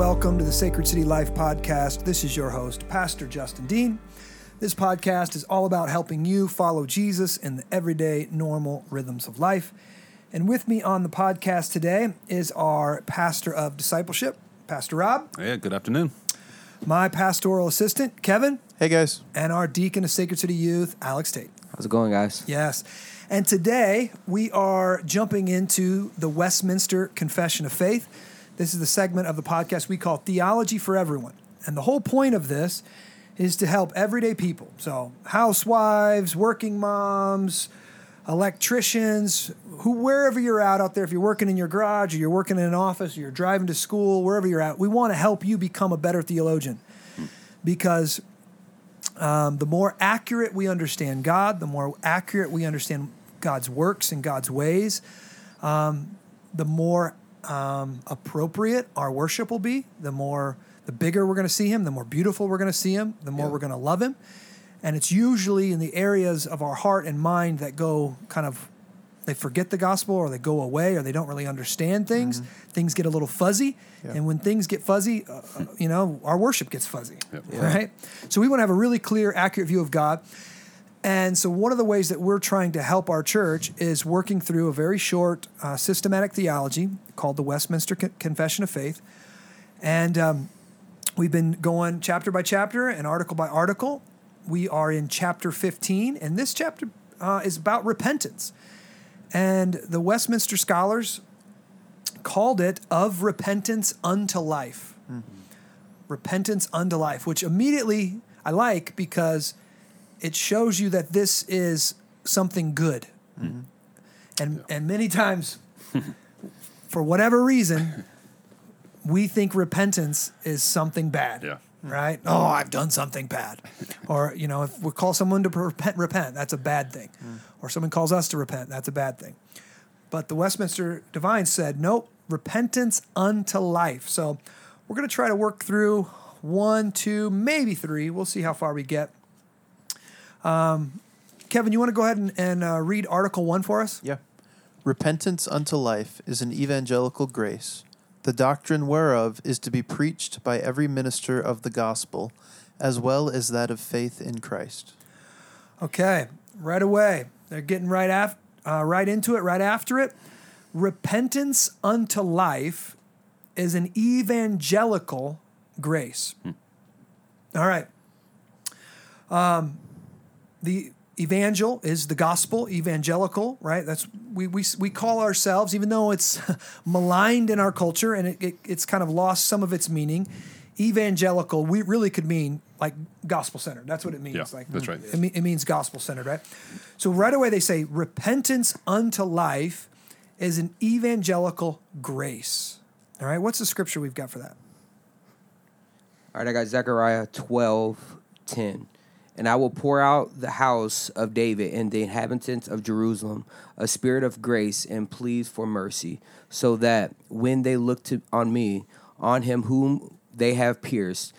Hello and welcome to the Sacred City Life Podcast. This is your host, Pastor Justin Dean. This podcast is all about helping you follow Jesus in the everyday, normal rhythms of life. And with me on the podcast today is our pastor of discipleship, Pastor Rob, Yeah, good afternoon. my pastoral assistant, Kevin, Hey guys. and our deacon of Sacred City Youth, Alex Tate. How's it going, guys? Yes. And today we are jumping into the Westminster Confession of Faith. This is the segment of the podcast we call Theology for Everyone. And the whole point of this is to help everyday people. So, housewives, working moms, electricians, who wherever you're at out there, if you're working in your garage or you're working in an office or you're driving to school, wherever you're at, we want to help you become a better theologian. Because um, the more accurate we understand God, the more accurate we understand God's works and God's ways, um, the more um, appropriate our worship will be. The more, the bigger we're going to see Him, the more beautiful we're going to see Him, the more we're going to love Him. And it's usually in the areas of our heart and mind that go kind of, they forget the gospel or they go away or they don't really understand things. Things get a little fuzzy. Yeah. And when things get fuzzy, uh, uh, you know, our worship gets fuzzy. Yep. Right? So we want to have a really clear, accurate view of God. And so, one of the ways that we're trying to help our church is working through a very short uh, systematic theology called the Westminster Con- Confession of Faith. And um, we've been going chapter by chapter and article by article. We are in chapter 15, and this chapter uh, is about repentance. And the Westminster scholars called it of repentance unto life. Repentance unto life, which immediately I like because it shows you that this is something good. Mm-hmm. And and many times for whatever reason we think repentance is something bad. Yeah. Mm. Right? Oh, I've done something bad. or, you know, if we call someone to repent, repent, that's a bad thing. Mm. Or someone calls us to repent, that's a bad thing. But the Westminster Divine said, nope, repentance unto life. So we're going to try to work through one, two, maybe three. We'll see how far we get. Um, Kevin, you want to go ahead and, and uh, read Article 1 for us? Yeah. Repentance unto life is an evangelical grace, the doctrine whereof is to be preached by every minister of the gospel, as well as that of faith in Christ. Okay, right away. They're getting right af- uh, right into it, right after it. Repentance unto life is an evangelical grace. All right. Um, the evangel is the gospel, evangelical, right? That's we we we call ourselves, even though it's maligned in our culture and it, it, it's kind of lost some of its meaning. Evangelical, we really could mean like gospel centered. That's what it means. Yeah, like that's right. It, it means gospel centered, right? So right away they say repentance unto life is an evangelical grace. All right, what's the scripture we've got for that? All right, I got Zechariah 12, 10. And I will pour out the house of David and the inhabitants of Jerusalem a spirit of grace and pleas for mercy, so that when they look to, on me, on him whom they have pierced,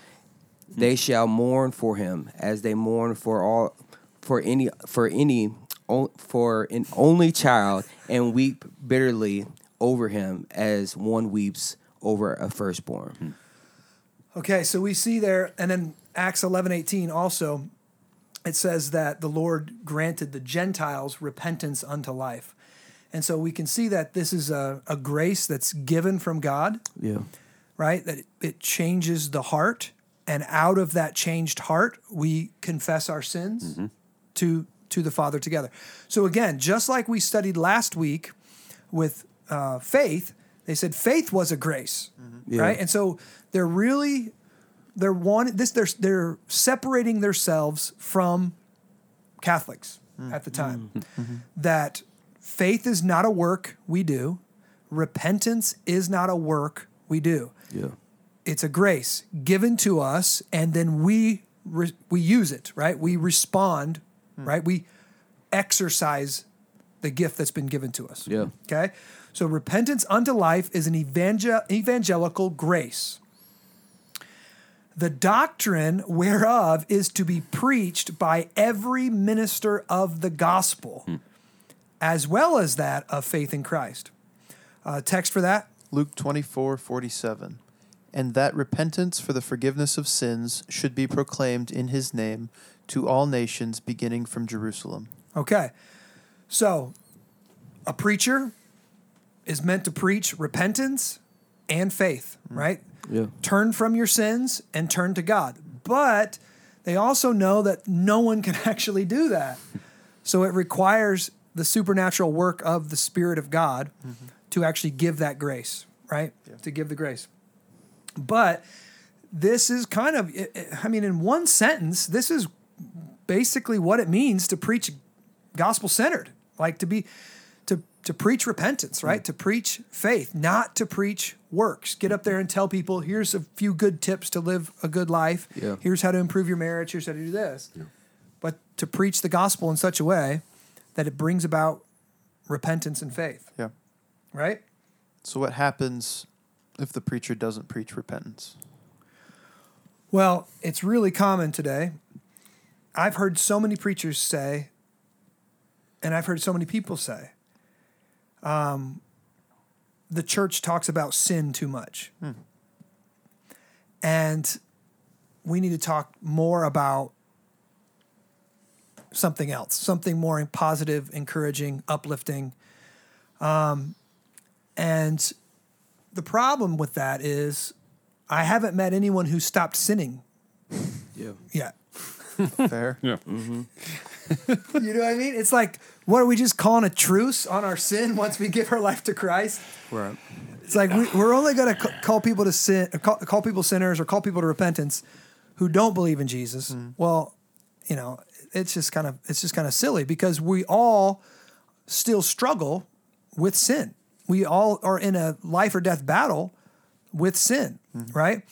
they shall mourn for him as they mourn for all for any for any for an only child and weep bitterly over him as one weeps over a firstborn. Okay, so we see there, and then Acts eleven eighteen also, it says that the Lord granted the Gentiles repentance unto life. And so we can see that this is a, a grace that's given from God, Yeah. right? That it, it changes the heart. And out of that changed heart, we confess our sins to, to the Father together. So again, just like we studied last week with uh, faith, they said faith was a grace, Yeah. right? And so they're really they're one this they're they're separating themselves from Catholics mm. at the time. Mm. Mm-hmm. Mm-hmm. That faith is not a work we do, repentance is not a work we do. Yeah. It's a grace given to us, and then we re- we use it, right? We respond, mm. right? We exercise the gift that's been given to us. Yeah. Okay. So repentance unto life is an evangel- evangelical grace. The doctrine whereof is to be preached by every minister of the gospel, as well as that of faith in Christ. Uh, text for that? Luke twenty four forty seven. and that repentance for the forgiveness of sins should be proclaimed in his name to all nations beginning from Jerusalem. Okay. So, a preacher is meant to preach repentance and faith, right? Yeah. Turn from your sins and turn to God. But they also know that no one can actually do that. So, it requires the supernatural work of the Spirit of God to actually give that grace, right? To give the grace. But this is kind of, I mean, in one sentence, this is basically what it means to preach gospel centered, like to be to preach repentance, right? Mm. To preach faith, not to preach works. Get up there and tell people, here's a few good tips to live a good life. Yeah. Here's how to improve your marriage. Here's how to do this. But to preach the gospel in such a way that it brings about repentance and faith, Yeah. right? So what happens if the preacher doesn't preach repentance? Well, it's really common today. I've heard so many preachers say, and I've heard so many people say, um, the church talks about sin too much. And we need to talk more about something else, something more positive, encouraging, uplifting. Um, and the problem with that is I haven't met anyone who stopped sinning Yeah. yet. Fair. Yeah. You know what I mean? It's like, what are we just calling a truce on our sin once we give our life to Christ? Right. It's like we, we're only going to call people to sin, uh, call, call people sinners, or call people to repentance who don't believe in Jesus. Mm-hmm. Well, you know, it's just kind of it's just kind of silly because we all still struggle with sin. We all are in a life or death battle with sin, mm-hmm. right?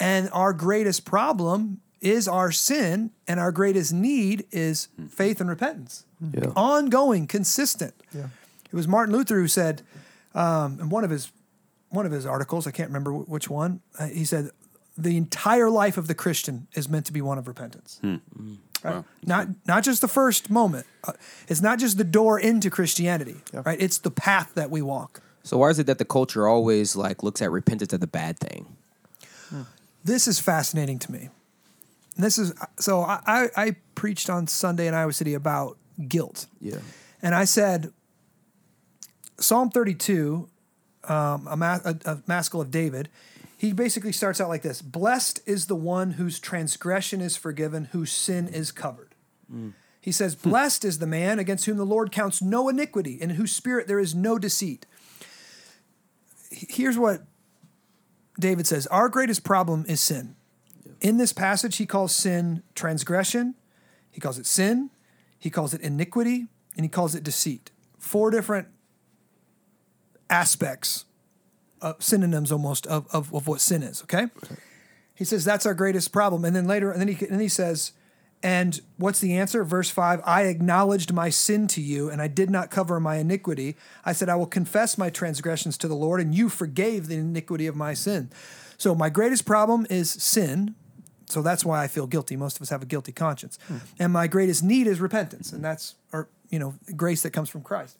And our greatest problem is our sin, and our greatest need is faith and repentance. Yeah. Ongoing, consistent. Yeah. It was Martin Luther who said um, in one of his one of his articles, I can't remember which one. Uh, he said the entire life of the Christian is meant to be one of repentance. Right? Wow. Not not just the first moment. Uh, it's not just the door into Christianity, right? It's the path that we walk. So why is it that the culture always like looks at repentance as the bad thing? This is fascinating to me. This is so I, I, preached on Sunday in Iowa City about guilt. Yeah. And I said, Psalm 32, um, a, ma- a, a maskil of David, he basically starts out like this Blessed is the one whose transgression is forgiven, whose sin is covered. He says, Blessed is the man against whom the Lord counts no iniquity, in whose spirit there is no deceit. Here's what David says Our greatest problem is sin. In this passage, he calls sin transgression, he calls it sin, he calls it iniquity, and he calls it deceit. Four different aspects, uh, synonyms almost of, of, of what sin is, okay? He says that's our greatest problem. And then later, and then he, and then he says, and what's the answer? Verse 5 I acknowledged my sin to you, and I did not cover my iniquity. I said, I will confess my transgressions to the Lord, and you forgave the iniquity of my sin. So, my greatest problem is sin. So, that's why I feel guilty. Most of us have a guilty conscience. Hmm. And my greatest need is repentance, and that's, or, you know, grace that comes from Christ.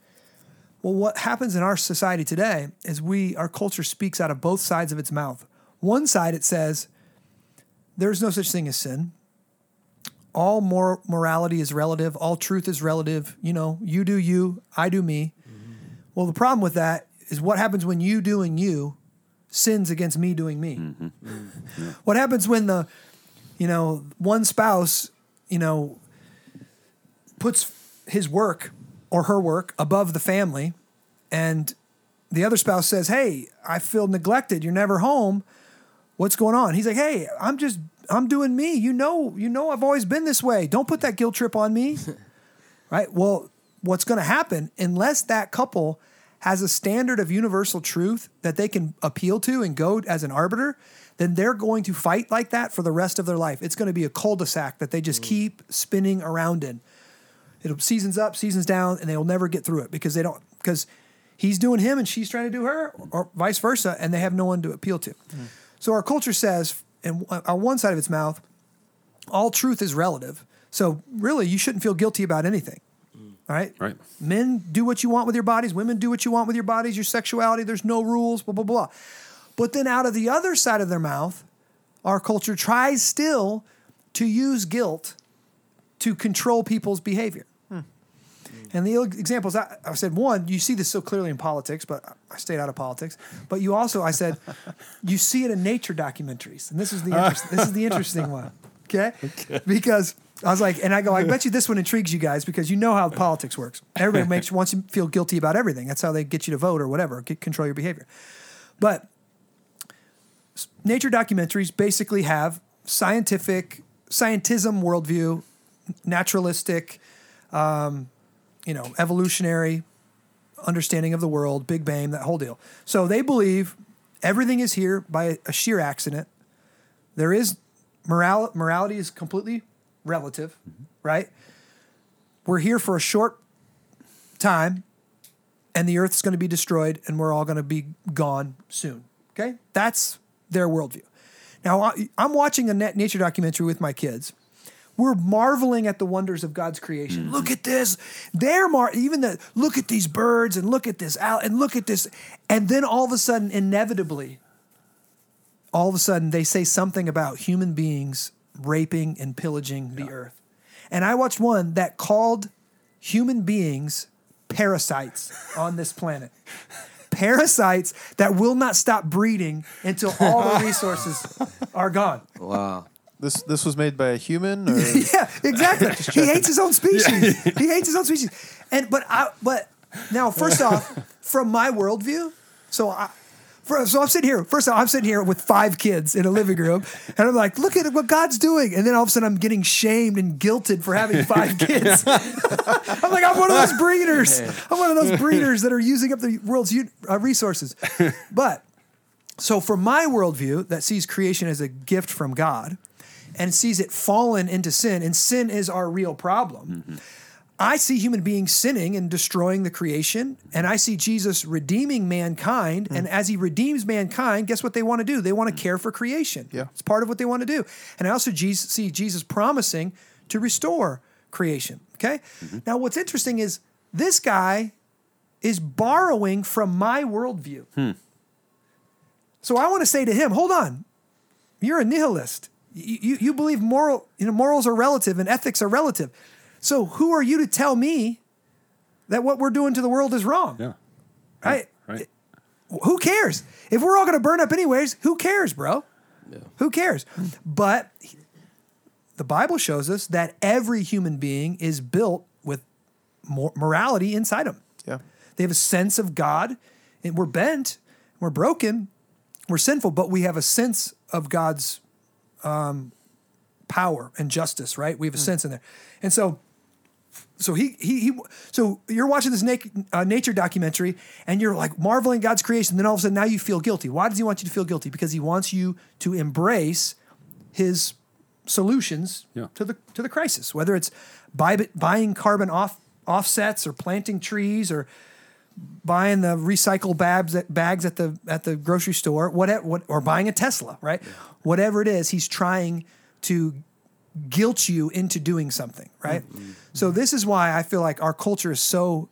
Well, what happens in our society today is we, our culture speaks out of both sides of its mouth. One side, it says, there's no such thing as sin all mor- morality is relative all truth is relative you know you do you i do me mm-hmm. well the problem with that is what happens when you doing you sins against me doing me mm-hmm. what happens when the you know one spouse you know puts his work or her work above the family and the other spouse says hey i feel neglected. You're never home. What's going on? He's like hey i'm just i'm doing me. You know you know i've always been this way. Don't put that guilt trip on me. Right? Well what's going to happen unless that couple has a standard of universal truth that they can appeal to and go as an arbiter then they're going to fight like that for the rest of their life. It's going to be a cul-de-sac that they just mm. keep spinning around in. It'll seasons up seasons down and they'll never get through it because they don't because he's doing him and she's trying to do her or vice versa and they have no one to appeal to. Mm. So our culture says and on one side of its mouth all truth is relative. So really you shouldn't feel guilty about anything all right? Right. men do what you want with your bodies women do what you want with your bodies your sexuality there's no rules blah blah blah But then out of the other side of their mouth, our culture tries still to use guilt to control people's behavior. Hmm. And the examples I, I said one, you see this so clearly in politics, but I stayed out of politics. But you also, I said, you see it in nature documentaries, and this is the interest, this is the interesting one, okay? Because I was like, and I go, I bet you this one intrigues you guys because you know how politics works. Everybody makes wants you to feel guilty about everything. That's how they get you to vote or whatever, get, control your behavior. But nature documentaries basically have scientific scientism worldview, naturalistic, um, you know, evolutionary understanding of the world, Big Bang, that whole deal. So they believe everything is here by a sheer accident. There is moral, morality is completely relative, right? We're here for a short time and the earth's going to be destroyed and we're all going to be gone soon. Okay? That's their worldview. Now, I- I'm watching a net nature documentary with my kids. We're marveling at the wonders of God's creation. Mm-hmm. Look at this. They're mar- even the look at these birds and look at this out and look at this. And then all of a sudden, inevitably, all of a sudden they say something about human beings raping and pillaging the earth. And I watched one that called human beings parasites on this planet. Parasites that will not stop breeding until all the resources are gone. Wow. This this was made by a human, or Yeah, exactly. he hates his own species. He hates his own species. And but I but now first off, from my worldview, so I for, so I'm sitting here. First off, I'm sitting here with five kids in a living room, and I'm like, look at what God's doing. And then all of a sudden, I'm getting shamed and guilted for having five kids. I'm like, I'm one of those breeders. I'm one of those breeders that are using up the world's uh, resources. But so, for my worldview that sees creation as a gift from God and sees it fallen into sin, and sin is our real problem, I see human beings sinning and destroying the creation, and I see Jesus redeeming mankind. And mm. as he redeems mankind, guess what they want to do? They want to mm. care for creation. Yeah. It's part of what they want to do. And I also Jesus, see Jesus promising to restore creation. Okay? Mm-hmm. Now, what's interesting is this guy is borrowing from my worldview. Hmm. So I want to say to him, hold on, you're a nihilist. You, you, you believe moral, you know, morals are relative and ethics are relative. So who are you to tell me that what we're doing to the world is wrong? Yeah. Right? Right. Who cares? If we're all going to burn up anyways, who cares, bro? Who cares? But the Bible shows us that every human being is built with mor- morality inside them. yeah, They have a sense of God, and we're bent, we're broken, we're sinful, but we have a sense of God's um, power and justice, right? We have a sense in there, and so, so he he he. So you're watching this uh, nature documentary, and you're like marveling God's creation. Then all of a sudden, now you feel guilty. Why does he want you to feel guilty? Because he wants you to embrace his solutions Yeah. to the to the crisis, whether it's buy, buying carbon off offsets or planting trees or buying the recycle bags at, bags at the at the grocery store, whatever, what, or buying a Tesla, right? Whatever it is, he's trying to guilt you into doing something, right? So this is why I feel like our culture is so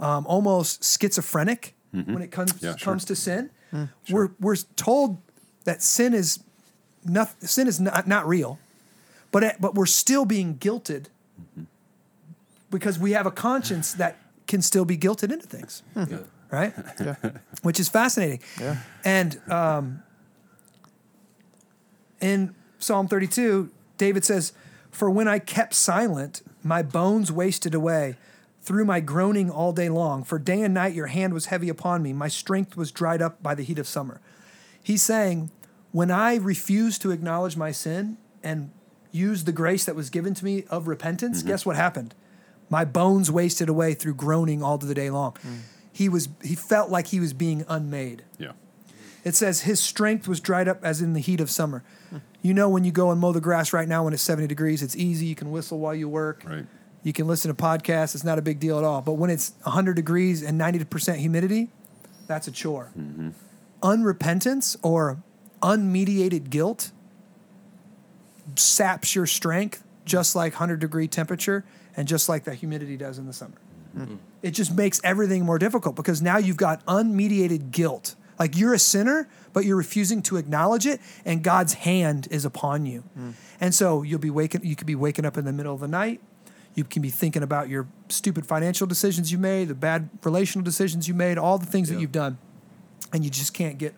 um, almost schizophrenic when it comes Yeah, sure. comes to sin. We're we're told that sin is not sin is not, not real, but it, but we're still being guilted because we have a conscience that can still be guilted into things, right? yeah, Which is fascinating. yeah. And um, in Psalm 32, David says, For when I kept silent, my bones wasted away through my groaning all day long. For day and night your hand was heavy upon me. My strength was dried up by the heat of summer. He's saying, When I refused to acknowledge my sin and use the grace that was given to me of repentance, mm-hmm. guess what happened? My bones wasted away through groaning all the day long. Mm. He was he felt like he was being unmade. Yeah. It says his strength was dried up as in the heat of summer. You know, when you go and mow the grass right now when it's 70 degrees, it's easy. You can whistle while you work. Right. You can listen to podcasts. It's not a big deal at all. But when it's 100 degrees and 90% humidity, that's a chore. Mm-hmm. Unrepentance or unmediated guilt saps your strength just like 100 degree temperature and just like that humidity does in the summer. Mm-hmm. It just makes everything more difficult because now you've got unmediated guilt Like you're a sinner, but you're refusing to acknowledge it, and God's hand is upon you. Hmm. And so you'll be waking. You could be waking up in the middle of the night. You can be thinking about your stupid financial decisions you made, the bad relational decisions you made, all the things that you've done, and you just can't get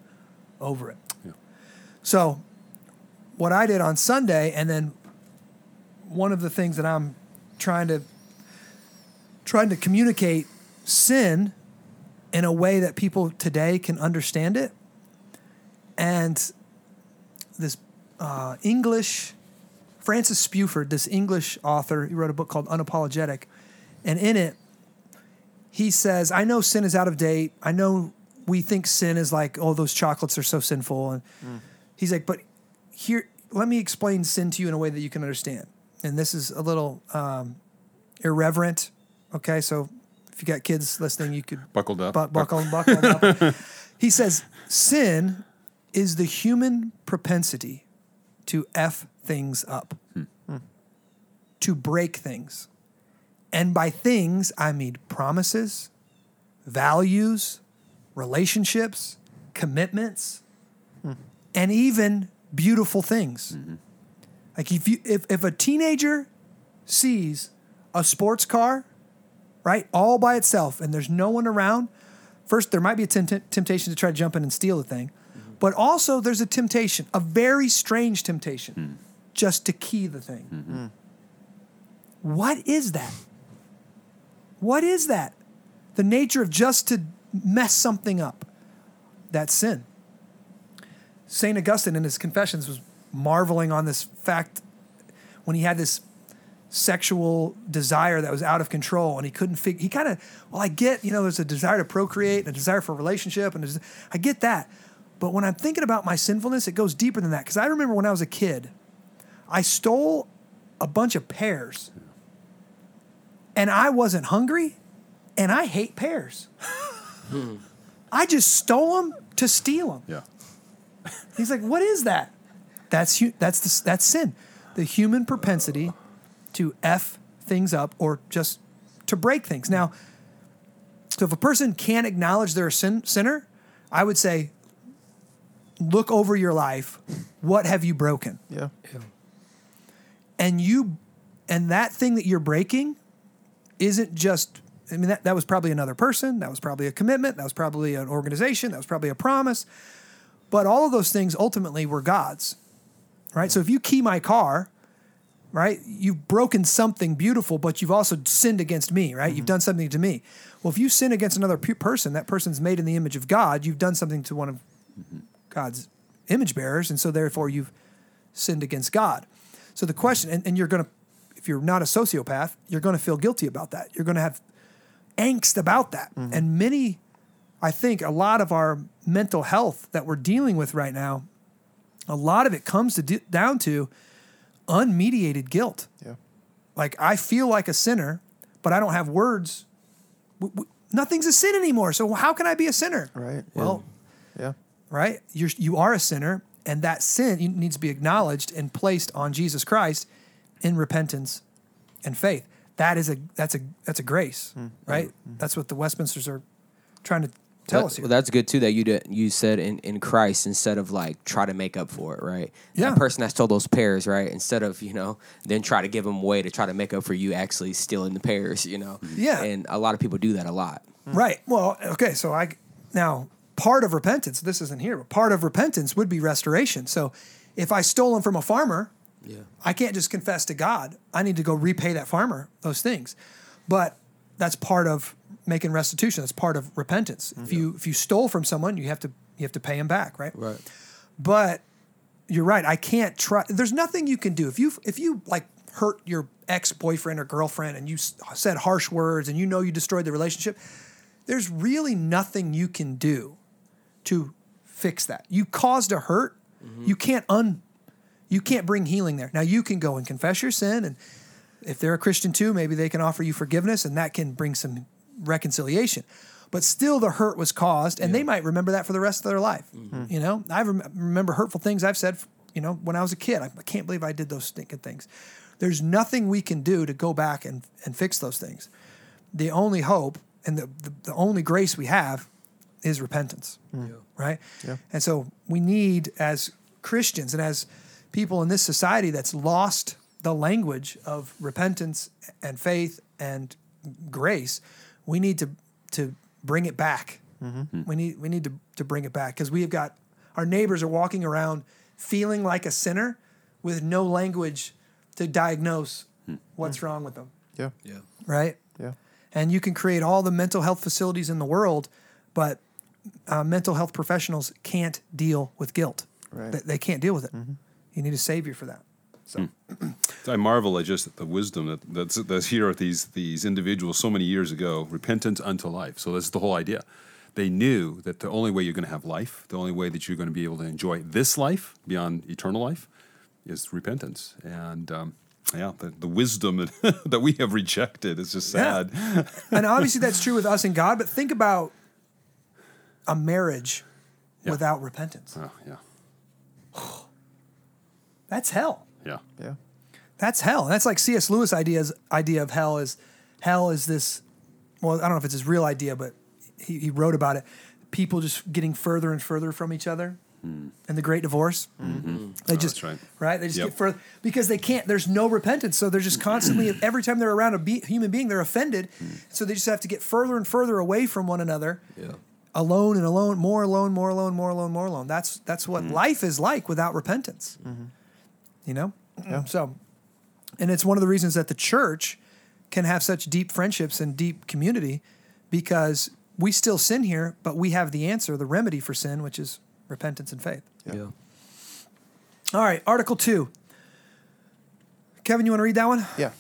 over it. Yeah. So, what I did on Sunday, and then one of the things that I'm trying to trying to communicate sin in a way that people today can understand it, and this uh, English Francis Spufford, this English author, he wrote a book called Unapologetic, and in it he says, "I know sin is out of date. I know we think sin is like, oh, those chocolates are so sinful." And he's like, "But here, let me explain sin to you in a way that you can understand." And this is a little um, irreverent. Okay, so if you got kids listening, you could Buckled up. bu- buckle buckle up. He says, "Sin is the human propensity to f things up, hmm. Hmm. to break things, and by things I mean promises, values, relationships, commitments, hmm. and even beautiful things. Mm-hmm. Like if you if if a teenager sees a sports car, right, all by itself, and there's no one around, first there might be a tempt- temptation to try to jump in and steal the thing, mm-hmm. but also there's a temptation, a very strange temptation, hmm. just to key the thing. Mm-hmm. Hmm. What is that? What is that? The nature of just to mess something up. That's sin. St. Augustine in his Confessions was marveling on this fact when he had this sexual desire that was out of control and he couldn't figure he kind of well i get you know there's a desire to procreate and a desire for a relationship and there's- i get that. But when i'm thinking about my sinfulness it goes deeper than that because i remember when i was a kid i stole a bunch of pears. And i wasn't hungry and i hate pears. Hmm. I just stole them to steal them Yeah. He's like, what is that? That's hu- that's the, that's sin, the human propensity to f things up or just to break things. Now, so if a person can't acknowledge they're a sin, sinner, I would say, look over your life. What have you broken? Yeah. and you and that thing that you're breaking isn't just i mean that, that was probably another person that was probably a commitment that was probably an organization that was probably a promise but all of those things ultimately were god's right so if you key my car right? You've broken something beautiful but you've also sinned against me right? You've mm-hmm. done something to me. Well if you sin against another pu- person that person's made in the image of god you've done something to one of mm-hmm. god's image bearers and so therefore you've sinned against god. So the question, and, and you're going to, if you're not a sociopath, you're going to feel guilty about that. You're going to have angst about that. Mm-hmm. And many, I think, a lot of our mental health that we're dealing with right now, a lot of it comes to d- down to unmediated guilt. Yeah. Like I feel like a sinner, but I don't have words. W- w- nothing's a sin anymore. So how can I be a sinner? Right. Well, Yeah. right? You're you are a sinner, and that sin needs to be acknowledged and placed on Jesus Christ in repentance and faith. That is a that's a that's a grace, mm. right? Mm-hmm. That's what the Westminsters are trying to tell That- us here. Well, that's good too that you did, you said in, in Christ instead of like try to make up for it, right? Yeah. That person that stole those pears, right? Instead of you know then try to give them away to try to make up for you actually stealing the pears, you know. Mm-hmm. Yeah. And a lot of people do that a lot. Mm-hmm. Right. Well, okay. So I now part of repentance. This isn't here, but part of repentance would be restoration. So if I stole them from a farmer, Yeah. I can't just confess to God. I need to go repay that farmer those things. But that's part of making restitution. That's part of repentance. If you if you stole from someone, you have to you have to pay him back, right? Right. But you're right. I can't try. There's nothing you can do if you if you like hurt your ex boyfriend or girlfriend and you said harsh words and you know you destroyed the relationship. There's really nothing you can do to fix that. You caused a hurt. You can't un. You can't bring healing there. Now you can go and confess your sin, and if they're a Christian too, maybe they can offer you forgiveness, and that can bring some reconciliation. But still, the hurt was caused, and they might remember that for the rest of their life. Mm-hmm. Mm-hmm. You know, I rem- remember hurtful things I've said. You know, when I was a kid, I, I can't believe I did those stinking things. There's nothing we can do to go back and, and fix those things. The only hope and the, the, the only grace we have is repentance, mm. right? Yeah. And so we need, as Christians and as people in this society that's lost the language of repentance and faith and grace, we need to to bring it back. Mm-hmm. Hmm. We need we need to to bring it back because we have got our neighbors are walking around feeling like a sinner with no language to diagnose hmm. what's hmm. wrong with them, Yeah. Yeah. right? Yeah. And you can create all the mental health facilities in the world, but uh, mental health professionals can't deal with guilt. Right. They, they can't deal with it. Mm-hmm. You need a savior for that. So I marvel at just the wisdom that, that's, that's here at these, these individuals so many years ago, repentance unto life. So that's the whole idea. They knew that the only way you're going to have life, the only way that you're going to be able to enjoy this life beyond eternal life, is repentance. And um, yeah, the, the wisdom that we have rejected is just Yeah. sad. and obviously that's true with us and God, but think about a marriage Yeah. without repentance. Oh, yeah, That's hell. yeah. Yeah. That's hell. And that's like C.S. Lewis' ideas idea of hell is hell is this well, I don't know if it's his real idea, but he, he wrote about it. People just getting further and further from each other hmm. and the great divorce. Mm-hmm. They Oh, just that's right. They just Yep. get further because they can't. There's no repentance, so they're just constantly. every time they're around a be- human being, they're offended. Hmm. So they just have to get further and further away from one another. Yeah. Alone and alone, more alone, more alone, more alone, more alone. That's that's what hmm. life is like without repentance. Mm-hmm. You know. Yeah. So, and it's one of the reasons that the church can have such deep friendships and deep community because we still sin here, but we have the answer, the remedy for sin, which is repentance and faith. Yeah. All right, Article 2. Kevin, you want to read that one? Yeah.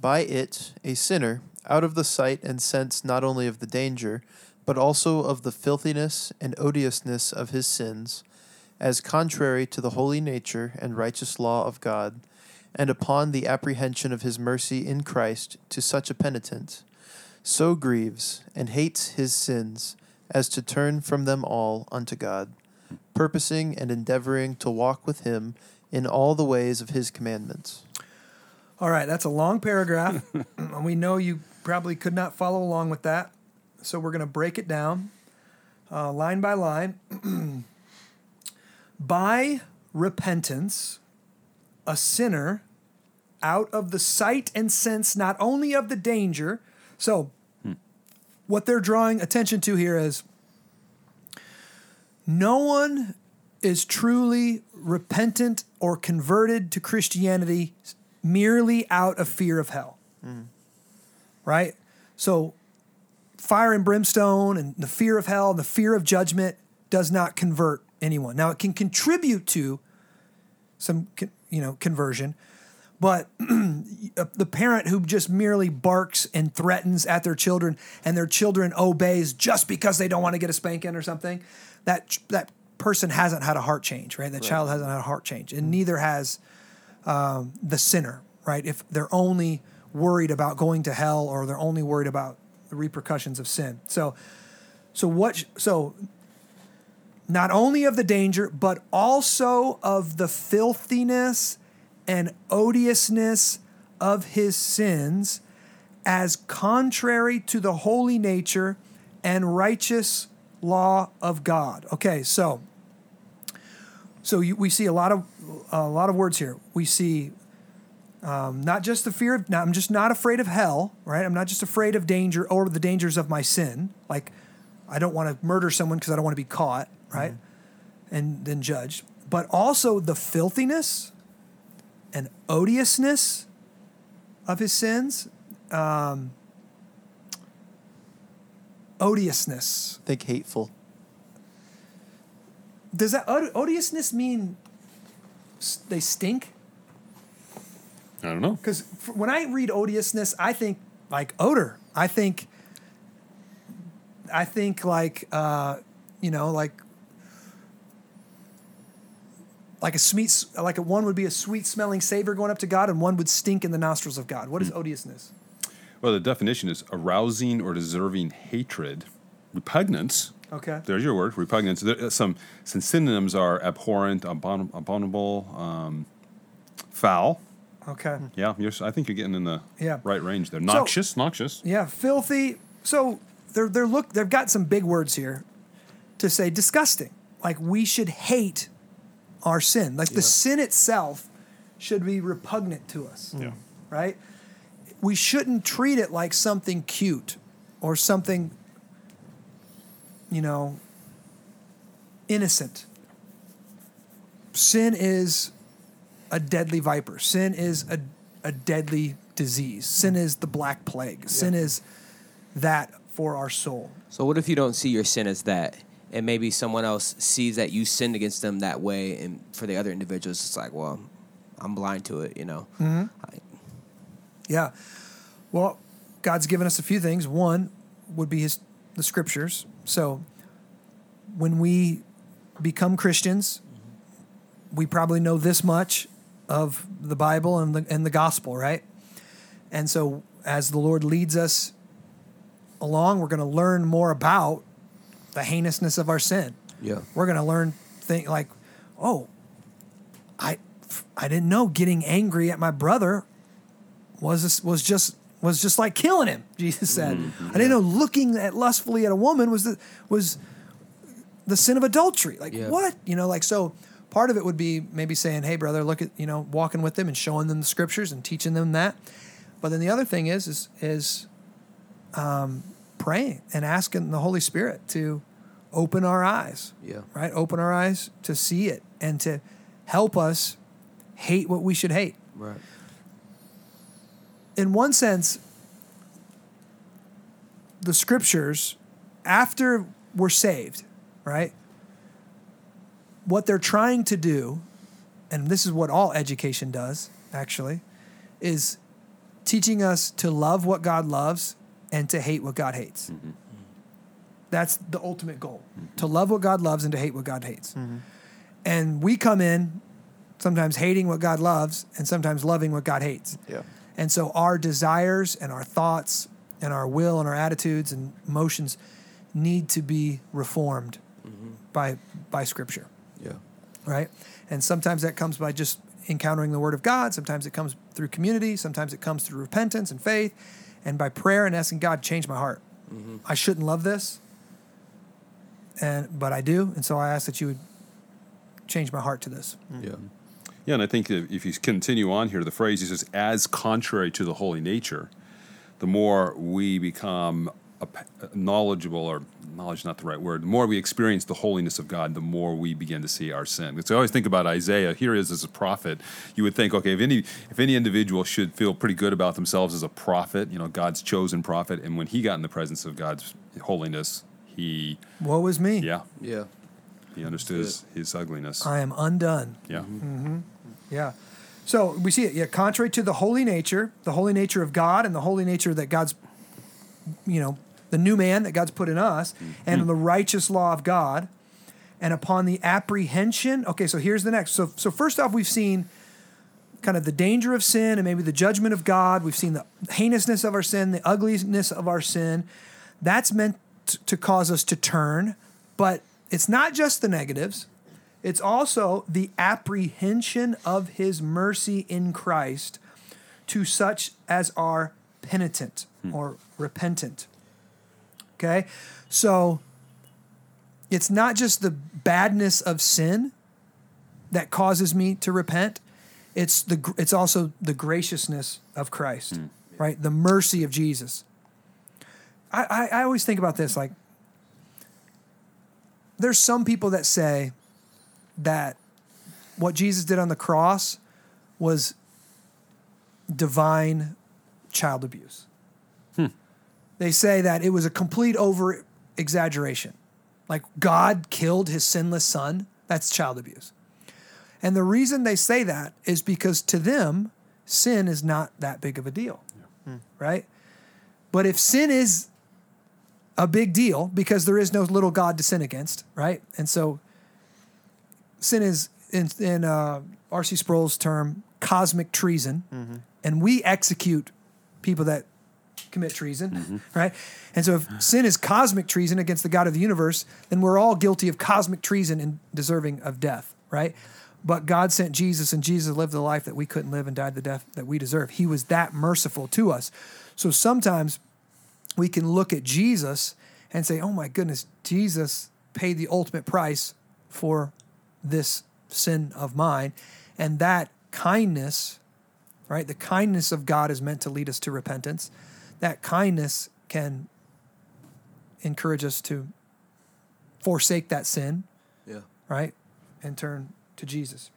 By it, a sinner, out of the sight and sense not only of the danger, but also of the filthiness and odiousness of his sins, as contrary to the holy nature and righteous law of God, and upon the apprehension of his mercy in Christ to such a penitent, so grieves and hates his sins as to turn from them all unto God, purposing and endeavoring to walk with him in all the ways of his commandments. All right, that's a long paragraph. and we know you probably could not follow along with that. So we're going to break it down uh, line by line. by repentance, a sinner out of the sight and sense not only of the danger. So, what they're drawing attention to here is no one is truly repentant or converted to Christianity merely out of fear of hell. Right? So, fire and brimstone and the fear of hell and the fear of judgment does not convert anyone. Now, it can contribute to some, you know, conversion, but the parent who just merely barks and threatens at their children and their children obeys just because they don't want to get a spanking or something, that that person hasn't had a heart change, right? That child hasn't had a heart change, and neither has um, the sinner, right? If they're only worried about going to hell or they're only worried about the repercussions of sin. So, so what? So not only of the danger, but also of the filthiness and odiousness of his sins as contrary to the holy nature and righteous law of God. Okay, so so you, we see a lot of a lot of words here. We see um, not just the fear of. Now, I'm just not afraid of hell, right? I'm not just afraid of danger or the dangers of my sin. Like, I don't want to murder someone because I don't want to be caught, right? And then judged. But also the filthiness and odiousness of his sins. Um, odiousness. Think hateful. Does that od- odiousness mean s- they stink? I don't know. Because when I read odiousness, I think like odor. I think, I think like, uh, you know, like, like a sweet, like a one would be a sweet smelling savor going up to God, and one would stink in the nostrils of God. What is odiousness? Well, the definition is arousing or deserving hatred, repugnance. Okay. There's your word, repugnance. There, uh, some, some synonyms are abhorrent, abominable, um, foul. Okay. Yeah, I think you're getting in the Yeah. right range there. Noxious, noxious. Yeah, filthy. So they're they're look they've got some big words here. to say disgusting. Like we should hate our sin. Like the sin itself should be repugnant to us. Yeah. Right? We shouldn't treat it like something cute or something, you know, innocent. Sin is a deadly viper. Sin is a, a deadly disease. Sin is the black plague. Sin is that for our soul. So what if you don't see your sin as that, and maybe someone else sees that you sinned against them that way, and for the other individuals, it's like, well, I'm blind to it, you know. Mm-hmm. I- Yeah. Well, God's given us a few things. One would be his the scriptures. So when we become Christians, we probably know this much of the Bible and the and the gospel, right? And so as the Lord leads us along, we're going to learn more about the heinousness of our sin. yeah. We're going to learn things like, oh, I I didn't know getting angry at my brother was was just was just like killing him. Jesus said, I didn't know looking at lustfully at a woman was the was the sin of adultery. Like Yeah. what? You know, like so. Part of it would be maybe saying, "Hey, brother, look at you know walking with them and showing them the scriptures and teaching them that." But then the other thing is is is um, praying and asking the Holy Spirit to open our eyes Yeah. right? Open our eyes to see it and to help us hate what we should hate. Right. In one sense, the scriptures, after we're saved, right? What they're trying to do, and this is what all education does, actually, is teaching us to love what God loves and to hate what God hates. Mm-hmm. That's the ultimate goal mm-hmm. to love what God loves and to hate what God hates. Mm-hmm. And we come in sometimes hating what God loves and sometimes loving what God hates. Yeah. And so our desires and our thoughts and our will and our attitudes and emotions need to be reformed by by scripture, Yeah. right? And sometimes that comes by just encountering the word of God, sometimes it comes through community, sometimes it comes through repentance and faith and by prayer and asking God change my heart. Mm-hmm. I shouldn't love this. And but I do, and so I ask that you would change my heart to this. Yeah. Yeah, and I think if if you continue on here, the phrase he says, "as contrary to the holy nature," the more we become a- knowledgeable, or knowledge is not the right word, the more we experience the holiness of God, the more we begin to see our sin. So I always think about Isaiah. Here he is as a prophet. You would think, okay, if any if any individual should feel pretty good about themselves as a prophet, you know, God's chosen prophet, and when he got in the presence of God's holiness, he, Woe is me. yeah, Yeah. he understood his, his ugliness. I am undone. Yeah. Mm-hmm. Mm-hmm. Yeah. So we see it. Yeah, contrary to the holy nature, the holy nature of God, and the holy nature that God's, you know, the new man that God's put in us, and mm-hmm. the righteous law of God, and upon the apprehension. Okay, so here's the next. So, so first off, we've seen kind of the danger of sin and maybe the judgment of God. We've seen the heinousness of our sin, the ugliness of our sin. That's meant to cause us to turn, but it's not just the negatives. It's also the apprehension of his mercy in Christ to such as are penitent hmm. or repentant. Okay? So it's not just the badness of sin that causes me to repent. It's the it's also the graciousness of Christ, mm. right? The mercy of Jesus. I, I, I always think about this like there's some people that say that what Jesus did on the cross was divine child abuse. They say that it was a complete over exaggeration. Like God killed his sinless son. That's child abuse. And the reason they say that is because to them, sin is not that big of a deal. Right? But if sin is a big deal because there is no little God to sin against, right? And so sin is in, in uh, R.C. Sproul's term cosmic treason, and we execute people that commit treason, mm-hmm. right? And so if sin is cosmic treason against the God of the universe, then we're all guilty of cosmic treason and deserving of death, right? But God sent Jesus, and Jesus lived the life that we couldn't live and died the death that we deserve. He was that merciful to us. So sometimes we can look at Jesus and say, "Oh my goodness, Jesus paid the ultimate price for this sin of mine. And that kindness, right? The kindness of God is meant to lead us to repentance. That kindness can encourage us to forsake that sin, Yeah. right? And turn to Jesus.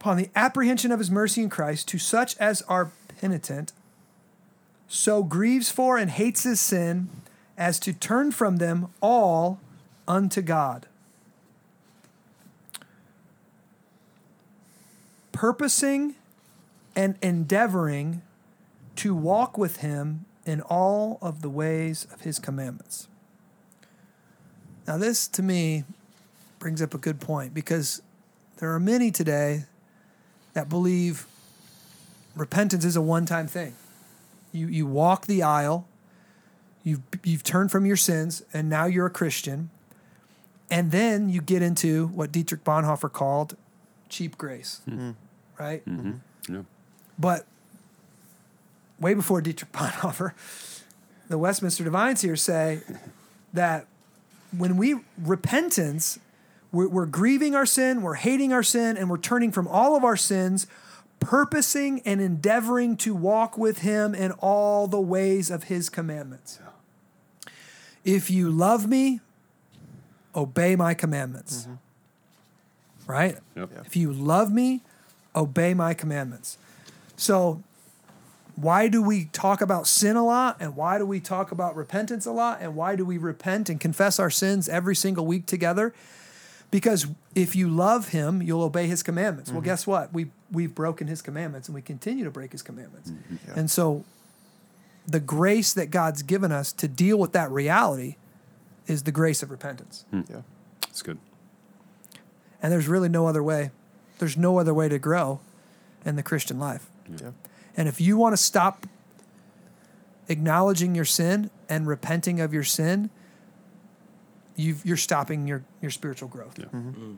Upon the apprehension of his mercy in Christ, to such as are penitent, so grieves for and hates his sin, as to turn from them all unto God. Purposing and endeavoring to walk with him in all of the ways of his commandments. Now, this to me brings up a good point because there are many today that believe repentance is a one time thing. You, you walk the aisle, you've, you've turned from your sins, and now you're a Christian. And then you get into what Dietrich Bonhoeffer called cheap grace, hmm. right? Mm-hmm. Yeah. But way before Dietrich Bonhoeffer, the Westminster Divines here say that when we repentance, we're, we're grieving our sin, we're hating our sin, and we're turning from all of our sins, purposing and endeavoring to walk with Him in all the ways of His commandments. If you love me, obey my commandments. Mm-hmm. Right? Yep. If you love me, obey my commandments. So, why do we talk about sin a lot? And why do we talk about repentance a lot? And why do we repent and confess our sins every single week together? Because if you love him, you'll obey his commandments. Well, mm-hmm. guess what? We, we've broken his commandments and we continue to break his commandments. Mm-hmm. And so, the grace that God's given us to deal with that reality is the grace of repentance. Hmm. Yeah. It's good. And there's really no other way. There's no other way to grow in the Christian life. Yeah. And if you want to stop acknowledging your sin and repenting of your sin, you've, you're stopping your, your spiritual growth. Yeah. Mm-hmm. Mm.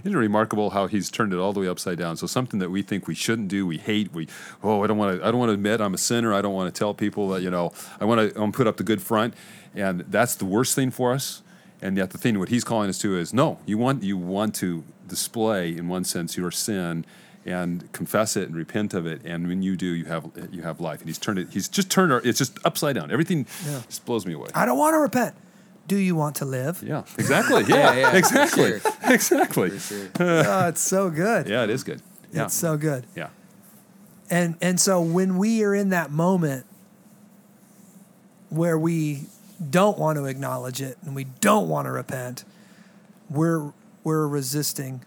Isn't it remarkable how he's turned it all the way upside down? So something that we think we shouldn't do, we hate, we oh I don't want to I don't want to admit I'm a sinner. I don't want to tell people that you know I want to I want to put up the good front, and that's the worst thing for us. And yet the thing what he's calling us to is no, you want you want to display in one sense your sin and confess it and repent of it, and when you do, you have you have life. And he's turned it. He's just turned our. It's just upside down. Everything Yeah. just blows me away. I don't want to repent. Do you want to live? Yeah, exactly. Yeah, yeah, exactly, for exactly. For sure. oh, it's so good. Yeah, it is good. Yeah, It's so good. yeah. And and so when we are in that moment where we don't want to acknowledge it and we don't want to repent, we're we're resisting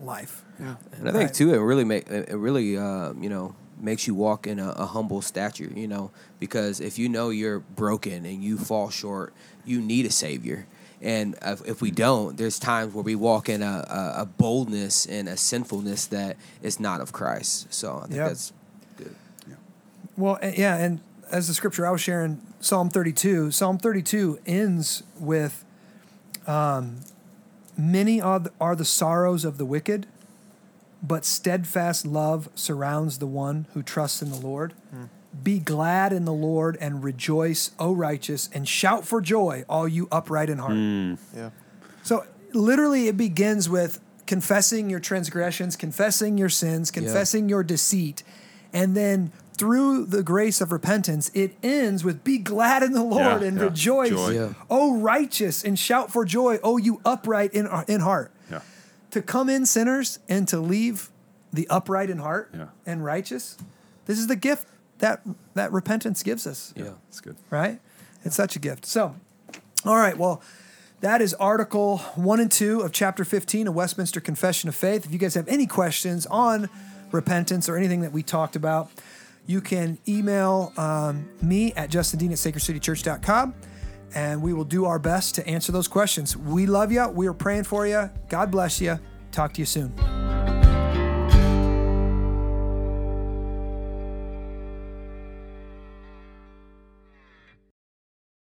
life. And I think Right. too, it really make it really uh, you know makes you walk in a, a humble stature. You know, because if you know you're broken and you fall short, you need a savior. And if, if we don't, there's times where we walk in a, a, a boldness and a sinfulness that is not of Christ. So I think Yep. that's good. Yeah. Well, yeah, and as the scripture I was sharing, Psalm 32, Psalm 32 ends with um, many are the, are the sorrows of the wicked, but steadfast love surrounds the one who trusts in the Lord. Be glad in the Lord and rejoice, O righteous, and shout for joy, all you upright in heart. Hmm. Yeah. So literally, it begins with confessing your transgressions, confessing your sins, confessing your deceit, and then through the grace of repentance, it ends with be glad in the Lord Yeah, and yeah. rejoice. Joy. Yeah. Oh, righteous, and shout for joy, oh, you upright in, in heart. Yeah. To come in sinners and to leave the upright in heart Yeah. and righteous, this is the gift that that repentance gives us Yeah. It's good. right? It's such a gift. So, all right, well, that is Article 1 and 2 of Chapter 15 of Westminster Confession of Faith. If you guys have any questions on repentance or anything that we talked about, you can email um, me at justindean at sacredcitychurch.com and we will do our best to answer those questions. We love you. We are praying for you. God bless you. Talk to you soon.